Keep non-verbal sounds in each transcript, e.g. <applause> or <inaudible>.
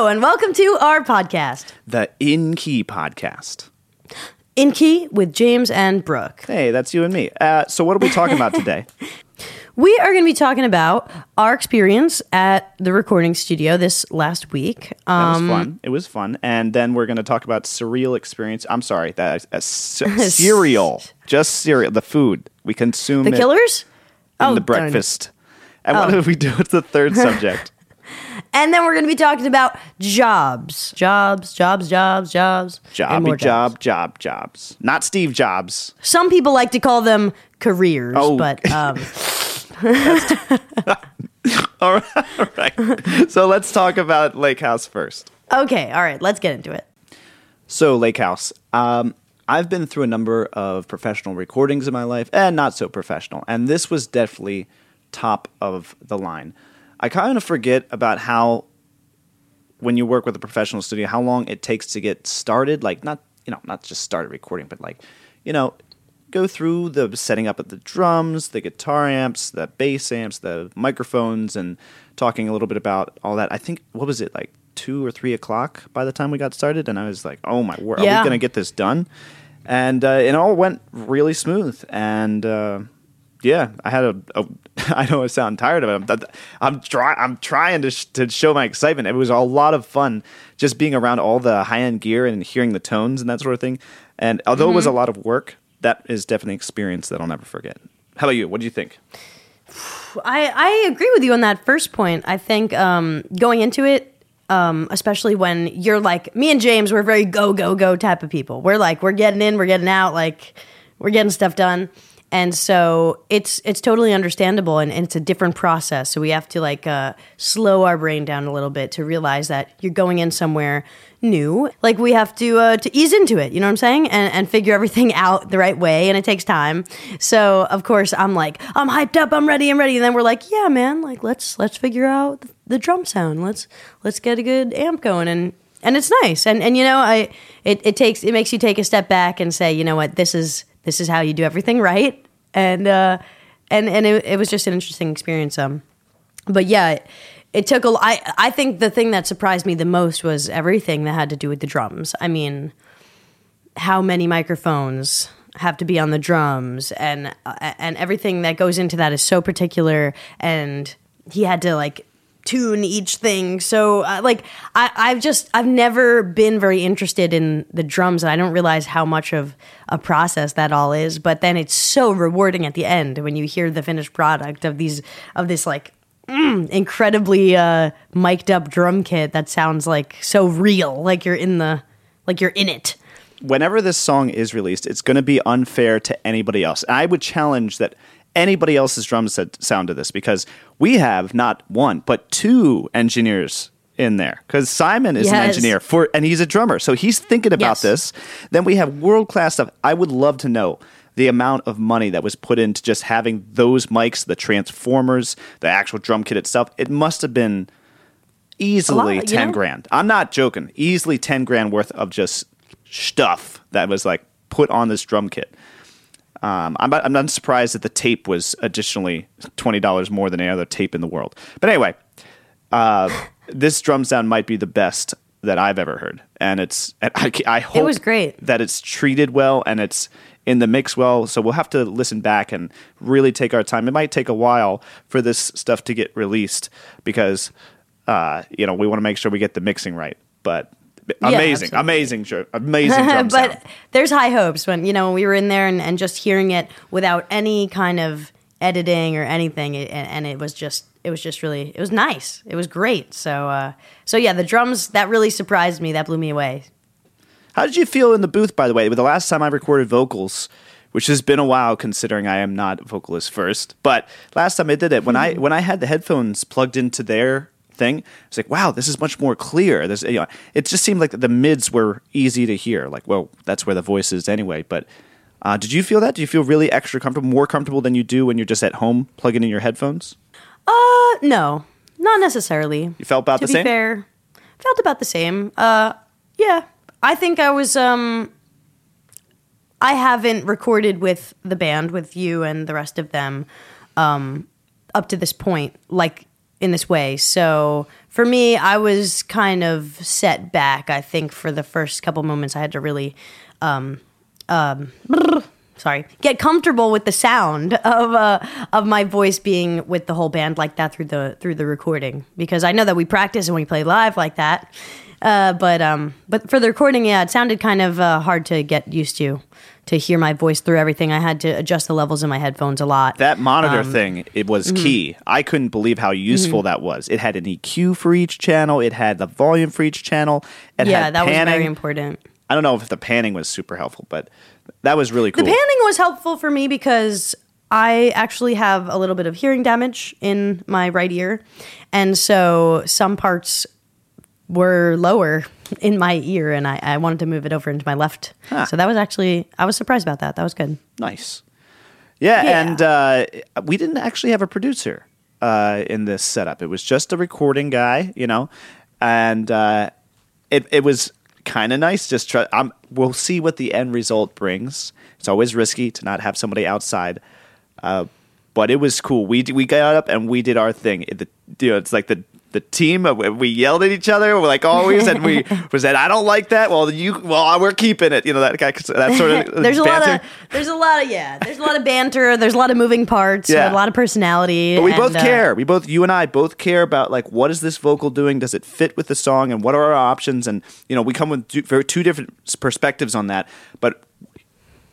Hello, and welcome to our podcast, the In Key podcast. In Key with James and Brooke. Hey, that's you and me. Uh, so, what are we talking about today? <laughs> We are going to be talking about our experience at the recording studio this last week. That Um, was fun. It was fun, and then we're going to talk about surreal experience. I'm sorry, that uh, c- <laughs> cereal, just cereal, the food we consume. the it Killers? in Oh, the darn. breakfast. And what Oh. did we do with the third <laughs> subject? And then we're going to be talking about jobs. Jobs, jobs, jobs, jobs. and more Jobby job, job, jobs. Not Steve Jobs. Some people like to call them careers, Oh. but <laughs> um, All right, <laughs> all right. So let's talk about Lake House first. okay, all right, let's get into it. So, Lake House. Um, I've been through a number of professional recordings in my life and not so professional, and this was definitely top of the line. I kind of forget about how, when you work with a professional studio, how long it takes to get started. Like, not, you know, not just started recording, but like, you know, go through the setting up of the drums, the guitar amps, the bass amps, the microphones, and talking a little bit about all that. I think what was it like two or three o'clock by the time we got started, and I was like, "Oh my word, are we going to get this done?" And uh, it all went really smooth, and uh, yeah, I had a, a. <laughs> I know I sound tired of it. I'm, I'm trying. I'm trying to sh- to show my excitement. It was a lot of fun just being around all the high end gear and hearing the tones and that sort of thing. And although it was a lot of work, that is definitely an experience that I'll never forget. How about you? What do you think? <sighs> I, I agree with you on that first point. I think um, going into it, um, especially when you're like me and James, we're very go go go type of people. We're like we're getting in, we're getting out, like we're getting stuff done, and so it's it's totally understandable, and, and it's a different process. So we have to like uh, slow our brain down a little bit to realize that you're going in somewhere new. Like we have to uh, to ease into it. You know what I'm saying? And and figure everything out the right way, and it takes time. So of course I'm like I'm hyped up, I'm ready, I'm ready, and then we're like, yeah, man, like let's let's figure out the drum sound. Let's let's get a good amp going and. And it's nice, and and you know, I it, it takes it makes you take a step back and say, you know what, this is this is how you do everything right, and uh, and and it, it was just an interesting experience. Um, but yeah, it, it took a. I I think the thing that surprised me the most was everything that had to do with the drums. I mean, how many microphones have to be on the drums, and uh, and everything that goes into that is so particular. And he had to like tune each thing. So uh, like I I've just I've never been very interested in the drums, and I don't realize how much of a process that all is. But then it's so rewarding at the end when you hear the finished product of these of this like mm, incredibly uh, mic'd up drum kit that sounds like so real, like you're in the like you're in it. whenever this song is released, it's going to be unfair to anybody else. I would challenge that anybody else's drums said sound to this because we have not one but two engineers in there because Simon is an engineer for and he's a drummer, so he's thinking about Yes. this. Then we have world class stuff. I would love to know the amount of money that was put into just having those mics, the transformers, the actual drum kit itself. It must have been easily you 10 know? grand. I'm not joking. Easily 10 grand worth of just stuff that was like put on this drum kit. Um, I'm, not, I'm not surprised that the tape was additionally $20 more than any other tape in the world. But anyway, uh, <laughs> this drum sound might be the best that I've ever heard. And it's, and I, I hope was great. that it's treated well and it's in the mix well. So we'll have to listen back and really take our time. It might take a while for this stuff to get released because, uh, you know, we want to make sure we get the mixing right. But amazing, absolutely. amazing, dr- <laughs> amazing drum but sound. there's high hopes when you know when we were in there and, and just hearing it without any kind of editing or anything, it, and, and it was just it was just really it was nice. It was great. So uh, so yeah, the drums that really surprised me. That blew me away. How did you feel in the booth, by the way? With The last time I recorded vocals, which has been a while considering I am not vocalist first, but last time I did it, when I <laughs> when I had the headphones plugged into their thing, it's like, wow, this is much more clear. This, you know, it just seemed like the mids were easy to hear. Like, well, that's where the voice is anyway. But uh, did you feel that? Do you feel really extra comfortable, more comfortable than you do when you're just at home plugging in your headphones? Uh, no, not necessarily. You felt about to the be same? fair, felt about the same. Uh, yeah, I think I was. Um, I haven't recorded with the band with you and the rest of them um, up to this point, like in this way. So for me, I was kind of set back. I think for the first couple moments, I had to really, um, um, sorry, get comfortable with the sound of uh, of my voice being with the whole band like that through the through the recording because I know that we practice and we play live like that. Uh, but um, but for the recording, yeah, it sounded kind of uh, hard to get used to to hear my voice through everything. I had to adjust the levels in my headphones a lot. That monitor Um, thing, it was mm-hmm. key. I couldn't believe how useful that was. It had an EQ for each channel. It had the volume for each channel. It yeah, that was very important. I don't know if the panning was super helpful, but that was really cool. The panning was helpful for me because I actually have a little bit of hearing damage in my right ear. And so some parts were lower in my ear, and I, I wanted to move it over into my left. Huh. So that was actually, I was surprised about that. That was good. Nice. Yeah, Yeah. and uh, we didn't actually have a producer uh, in this setup. It was just a recording guy, you know, and uh, it it was kind of nice. Just try. Um, we'll see what the end result brings. It's always risky to not have somebody outside, uh, but it was cool. We we got up and we did our thing. It, the, you know, it's like the. The team, uh, we yelled at each other, like always, and we was <laughs> that "I don't like that." Well, you, well, we're keeping it. You know that guy, that sort of. <laughs> there's a lot of, there's a lot of, yeah, there's a lot of banter. There's a lot of moving parts. Yeah. a lot of personality. But we and, both uh, care. We both, you and I, both care about like what is this vocal doing? Does it fit with the song? And what are our options? And you know, we come with two, very, two different perspectives on that. But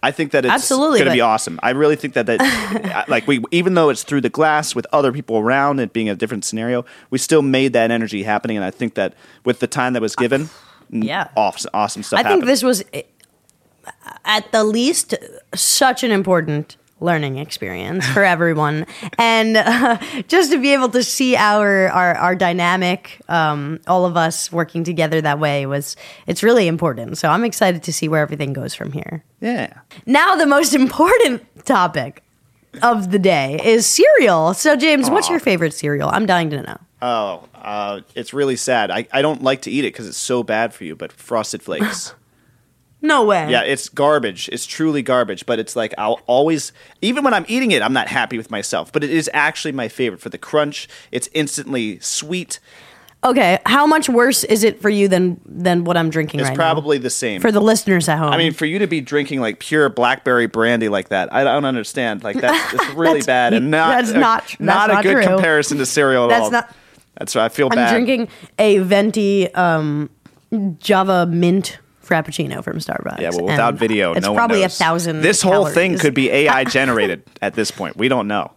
I think that it's Absolutely, going to be awesome. I really think that that <laughs> like we, even though it's through the glass with other people around, it being a different scenario, we still made that energy happening. And I think that with the time that was given, Yeah. awesome, awesome stuff. I think this was, eh, at the least, such an important learning experience for everyone, and uh, just to be able to see our our, our dynamic, um, all of us working together that way was it's really important. So I'm excited to see where everything goes from here. yeah. Now, the most important topic of the day is cereal. So, James, what's your favorite cereal? I'm dying to know. Oh, uh, it's really sad. I, I don't like to eat it because it's so bad for you. But Frosted Flakes. No way. Yeah, it's garbage. It's truly garbage, but it's like I'll always even when I'm eating it, I'm not happy with myself, but it is actually my favorite for the crunch. It's instantly sweet. Okay, how much worse is it for you than than what I'm drinking It's right probably the same. For the listeners at home. I mean, for you to be drinking like pure blackberry brandy like that, I don't understand. Like that's <laughs> it's really That's- bad and not that's not- that's not a not good true. comparison to cereal at That's all. not- That's why I feel bad. I'm drinking a venti um, Java mint frappuccino from Starbucks. yeah, well, without and video, it's no one probably a thousand. This whole thing could be <laughs> AI generated at this point. We don't know.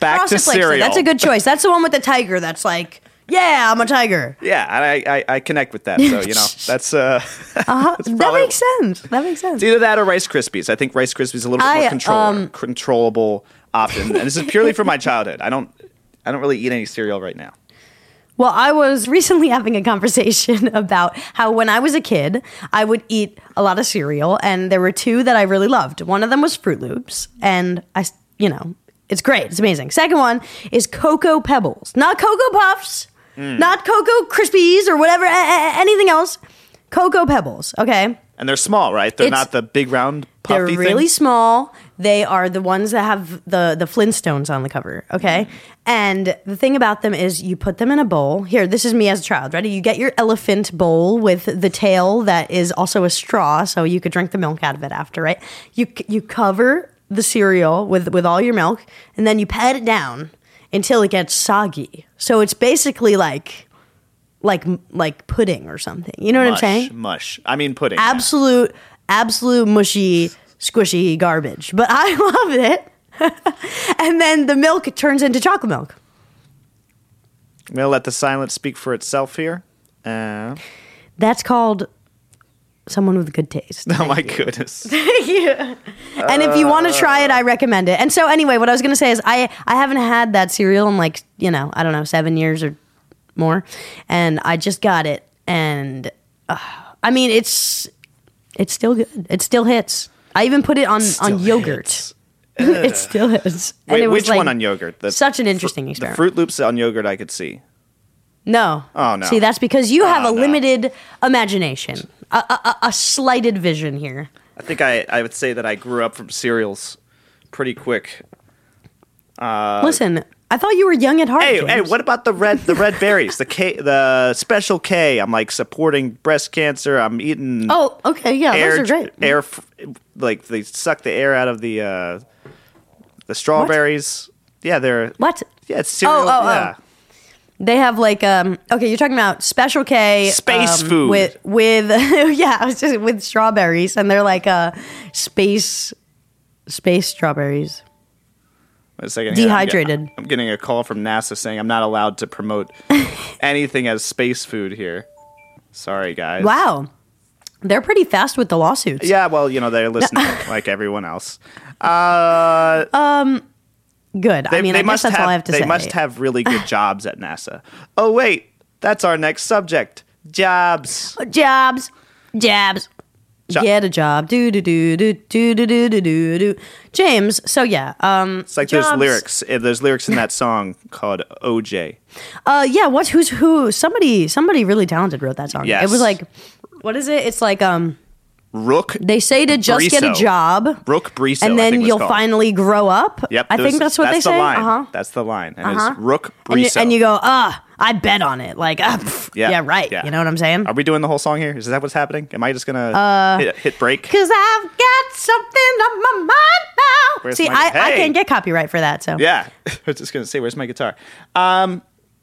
Back Frosted to Flakes, cereal. That's a good choice. That's the one with the tiger. That's like, yeah, I'm a tiger. Yeah, I, I I connect with that. So you know, <laughs> that's uh, <laughs> Uh-huh. That makes sense. That makes sense. it's either that or Rice Krispies. I think Rice Krispies is a little bit I, more control, um, controllable option, and this is purely from my childhood. I don't I don't really eat any cereal right now. Well, I was recently <laughs> having a conversation <laughs> about how when I was a kid, I would eat a lot of cereal, and there were two that I really loved. One of them was Froot Loops, and I, you know, it's great, it's amazing. Second one is Cocoa Pebbles, not Cocoa Puffs, mm. not Cocoa Krispies or whatever, a- a- anything else. Cocoa Pebbles, okay? And they're small, right? They're It's- not the big round They're puffy really small. They are the ones that have the the Flintstones on the cover. Okay, mm-hmm. and the thing about them is you put them in a bowl. Here, this is me as a child. Ready? You get your elephant bowl with the tail that is also a straw, so you could drink the milk out of it after. Right? You you cover the cereal with with all your milk, and then you pat it down until it gets soggy. So it's basically like like like pudding or something. You know what mush, I'm saying? Mush. I mean pudding. absolute, absolute mushy, squishy garbage. But I <laughs> love it. <laughs> and then the milk turns into chocolate milk. I'm gonna let the silence speak for itself here. Uh, That's called someone with good taste. <laughs> oh my goodness. Yeah. And if you want to try it, I recommend it. And so anyway, what I was going to say is I I haven't had that cereal in like, you know, I don't know, 7 years or more. And I just got it and uh, I mean, it's it's still good. It still hits. I even put it on Still on yogurt. <laughs> it still is. And Wait, it was which like one on yogurt? The such an fr- interesting The experiment. Froot Loops on yogurt, I could see. No. Oh, no. See, that's because you have Oh, a no. limited imagination, a, a, a- a slighted vision here. I think I, I would say that I grew up from cereals pretty quick. Uh, Listen, I thought you were young at heart. Hey, James. hey, what about the red the red berries? The K the special K. I'm like supporting breast cancer. I'm eating Oh, okay, yeah, air those are great. air like they suck the air out of the uh the strawberries. Yeah, they're What? Yeah, it's cereal. Oh, oh, oh. They have like um okay, you're talking about Special K Space um, food. with with <laughs> yeah, I was just with strawberries and they're like uh space space strawberries. A second. here. I'm get- Dehydrated. I'm getting a call from NASA saying I'm not allowed to promote <laughs> anything as space food here. Sorry, guys. Wow. They're pretty fast with the lawsuits. Yeah, well, you know, they're <laughs> listening like everyone else. Uh, Good. I mean, they I guess that's have, all I have to they say. must have really good <laughs> jobs at NASA. Oh, wait. That's our next subject. Jobs. jobs. Jobs. Jo- Get a job. Do do do do do do do do do do. James, so yeah. Um It's like jobs. there's lyrics. eh, There's lyrics in that song called OJ. Uh, yeah. What? Who's who? Somebody. Somebody really talented wrote that song. Yes. It was like, what is it? It's like um. Rook. They say to just get a job, Rook Briso. and then you'll called. finally grow up. Yep. I think that's what they the say. Line. Uh huh. That's the line. And Uh-huh. it's Rook And, you- Briso. and you go, ah, I bet on it. Like, pff, Yeah, yeah, right. yeah. You know what I'm saying? Are we doing the whole song here? Is that what's happening? Am I just gonna Uh, hit, hit break? Because I've got something on my mind now. Where's See, my- I, I can't get copyright for that. So Yeah, <laughs> I was just gonna say, where's my guitar? Um, <laughs>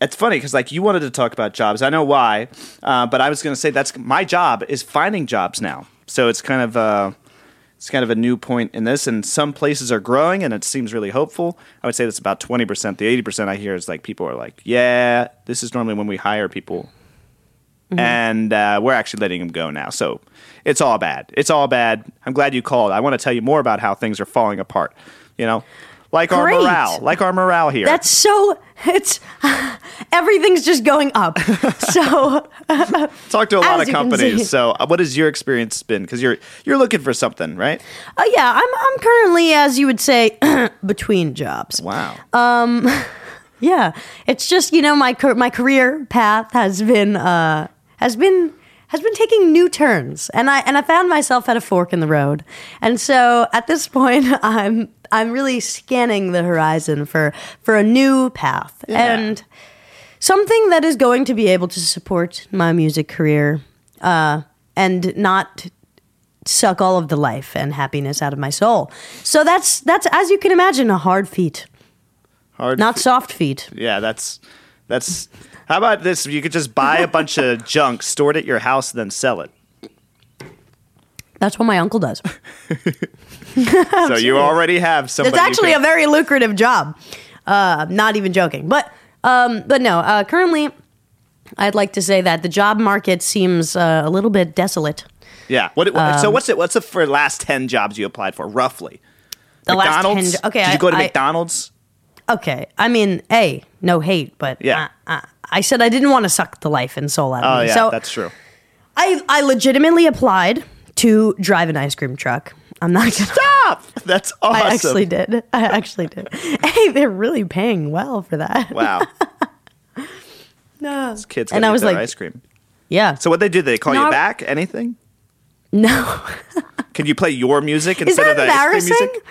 it's funny because like you wanted to talk about jobs. I know why, uh, but I was gonna say that's my job is finding jobs now. So it's kind of uh, it's kind of a new point in this, and some places are growing, and it seems really hopeful. I would say that's about twenty percent. The eighty percent I hear is like people are like, yeah, this is normally when we hire people. And uh, we're actually letting them go now. So it's all bad. It's all bad. I'm glad you called. I want to tell you more about how things are falling apart. You know, like our morale, like our morale here. that's so. It's <laughs> everything's just going up. <laughs> so <laughs> Talk to a lot of companies. So, uh, what has your experience been? Because you're you're looking for something, right? uh, yeah, I'm I'm currently, as you would say, <clears throat> between jobs. Wow. Uh, Yeah, it's just you know my my career path has been uh, has been has been taking new turns, and I and I found myself at a fork in the road, and so at this <laughs> point I'm I'm really scanning the horizon for for a new path and something that is going to be able to support my music career uh, and not suck all of the life and happiness out of my soul. So that's that's as you can imagine a hard feat, Hard. not soft feat. yeah, that's that's. How about this? You could just buy a bunch of <laughs> junk, store it at your house, and then sell it. That's what my uncle does. <laughs> So you <laughs> already have somebody. It's actually can- a very lucrative job. Uh, not even joking, but um, but no. Uh, currently, I'd like to say that the job market seems uh, a little bit desolate. yeah. What, what- Um, so what's it? What's the for last ten jobs you applied for, roughly? The last 10 McDonald's. okay, Did I- you go to I- McDonald's? Okay, I mean, a no hate, but Yeah. uh, I said I didn't want to suck the life and soul out of Oh me. yeah, so that's true. I I legitimately applied to drive an ice cream truck. I'm not gonna. Stop. That's <laughs> awesome. I actually did. I actually did. <laughs> Hey, they're really paying well for that. Wow. <laughs> No. Those kids And I was like- ice cream. Yeah. So what they do? They call No, you back? Anything? No. Can you play your music instead of the ice cream music?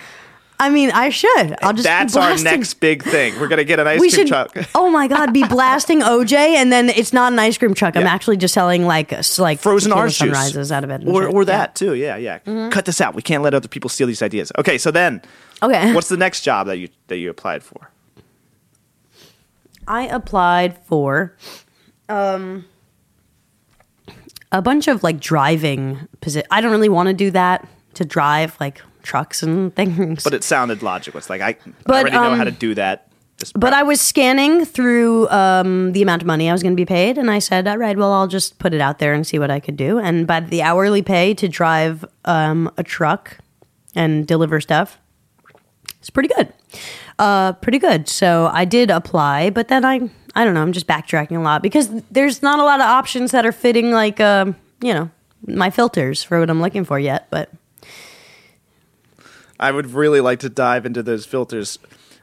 I mean, I should. I'll just. That's our next big thing. We're gonna get an ice We cream should. truck. <laughs> Oh my god, be blasting OJ, and then it's not an ice cream truck. I'm Yeah. actually just selling like like Frozen orange sunrises out of it, or or Yeah. that too. Yeah, yeah. Cut this out. We can't let other people steal these ideas. Okay, so then, Okay. <laughs> what's the next job that you that you applied for? I applied for um a bunch of like driving posi- I don't really want to do that to drive like trucks and <laughs> things. But it sounded logical. It's like I, I But, already know um, how to do that. But I was scanning through um, the amount of money I was going to be paid, and I said, "All right, well, I'll just put it out there and see what I could do." And by the hourly pay to drive um, a truck and deliver stuff, it's pretty good. Uh, pretty good. So I did apply, but then I, I don't know, I'm just backtracking a lot because there's not a lot of options that are fitting like, um, you know, my filters for what I'm looking for yet. But I would really like to dive into those filters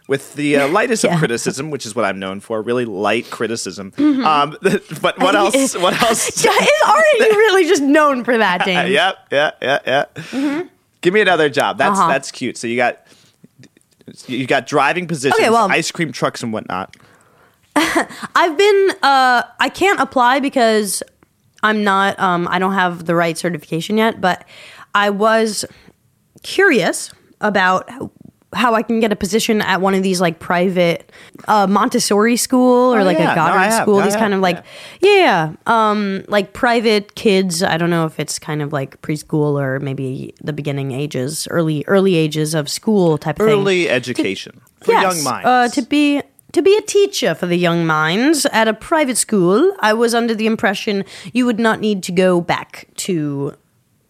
with the uh, <laughs> lightest Yeah. of criticism, which is what I'm known for. Really light criticism. Um, <laughs> but what else? <laughs> What else? it's already really just known for that, James. yeah, yeah, yeah, yeah. Give me another job. That's Uh-huh. that's cute. So you got You got driving positions, Okay, well- ice cream trucks and whatnot. I've been uh I can't apply because I'm not um I don't have the right certification yet, but I was curious about how I can get a position at one of these like private uh, Montessori school or Oh, like yeah. a No, Goddard have. school. I These kind of like yeah, um, like private kids. I don't know if it's kind of like preschool or maybe the beginning ages, early early ages of school type of thing. Early education for Yes, young minds. Uh, to be to be a teacher for the young minds at a private school, I was under the impression you would not need to go back to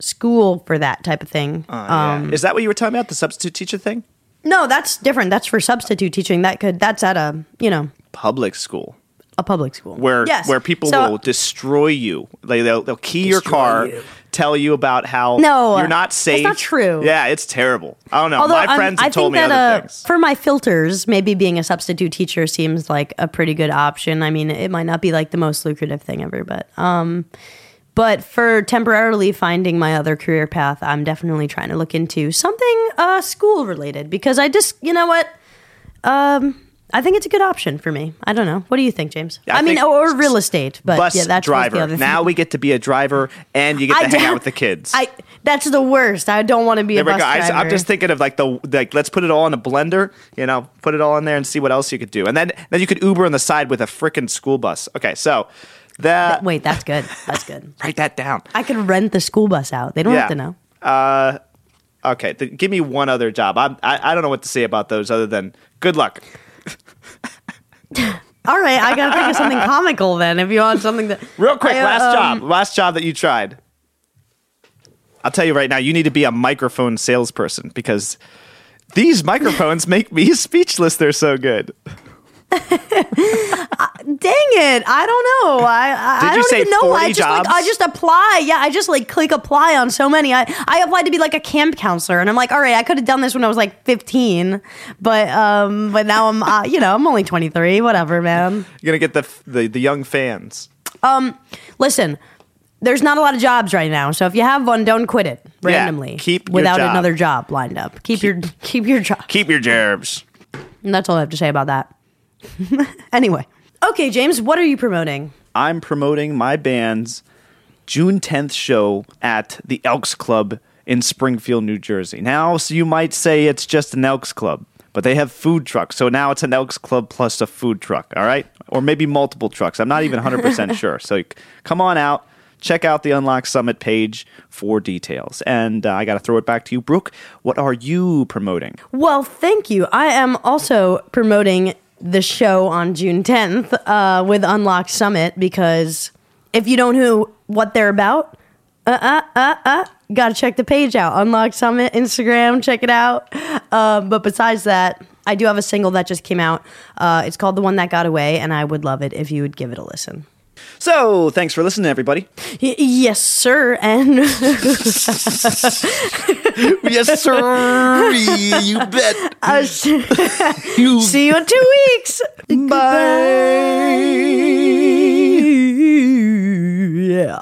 school for that type of thing. Uh, yeah. um, Is that what you were talking about? The substitute teacher thing? no, that's different. That's for substitute teaching. That could that's at a you know Public school. a public school where Yes. where people So- will destroy you. Like they'll they'll key your car, you. tell you about how No, you're not that's safe. not true. Yeah, it's terrible. I don't know. Although My I'm- friends I have told me think other uh, things. For my filters, maybe being a substitute teacher seems like a pretty good option. I mean, it might not be like the most lucrative thing ever, but um, but for temporarily finding my other career path, I'm definitely trying to look into something uh, school related because I just, you know what, um. I think it's a good option for me. I don't know. What do you think, James? I I, mean, or real estate, but Bus yeah, that's driver. the other now we get to be a driver and you get to I hang out with the kids. I that's the worst. I don't want to be there a bus go. I, driver. am just thinking of like the like let's put it all in a blender, you know, put it all in there and see what else you could do. And then then you could Uber on the side with a freaking school bus. Okay, so that Wait, that's good. That's good. <laughs> write that down. I could rent the school bus out. They don't have to know. Uh, okay, th- give me one other job. I'm, I I don't know what to say about those other than good luck. <laughs> All right, I gotta think of something comical then. If you want something that Real quick, I, last um, job, last job that you tried. I'll tell you right now, you need to be a microphone salesperson because these microphones make me <laughs> speechless. They're so good. Dang it! I don't know. I I, Did I don't even know. 40 I just like? I just apply. Yeah, I just like click apply on so many. I I applied to be like a camp counselor, and I'm like, all right, I could have done this when I was like 15, but um, but now I'm uh, you know I'm only 23. Whatever, man. You're gonna get the the, the young fans. Um, listen. There's not a lot of jobs right now, so if you have one, don't quit it randomly. keep your without job. another job lined up. Keep, your keep your job. Keep your jobs. And that's all I have to say about that. <laughs> anyway. Okay, James, what are you promoting? I'm promoting my band's June 10th show at the Elks Club in Springfield, New Jersey. Now, so you might say it's just an Elks Club, but they have food trucks. So now it's an Elks Club plus a food truck, all right? Or maybe multiple trucks. I'm not even 100% <laughs> sure. So come on out. Check out the Unlock Summit page for details. And uh, I got to throw it back to you, Brooke. What are you promoting? Well, thank you. I am also promoting the show on June 10th uh, with Unlock Summit because if you don't know what they're about, uh, uh, uh, uh, gotta check the page out. Unlock Summit, Instagram, check it out. Uh, but besides that, I do have a single that just came out. Uh, it's called The One That Got Away, and I would love it if you would give it a listen. So thanks for listening, everybody. Y- yes, sir. And <laughs> yes, sir. you bet. <laughs> uh, <laughs> see You you in two weeks. Bye. Yeah.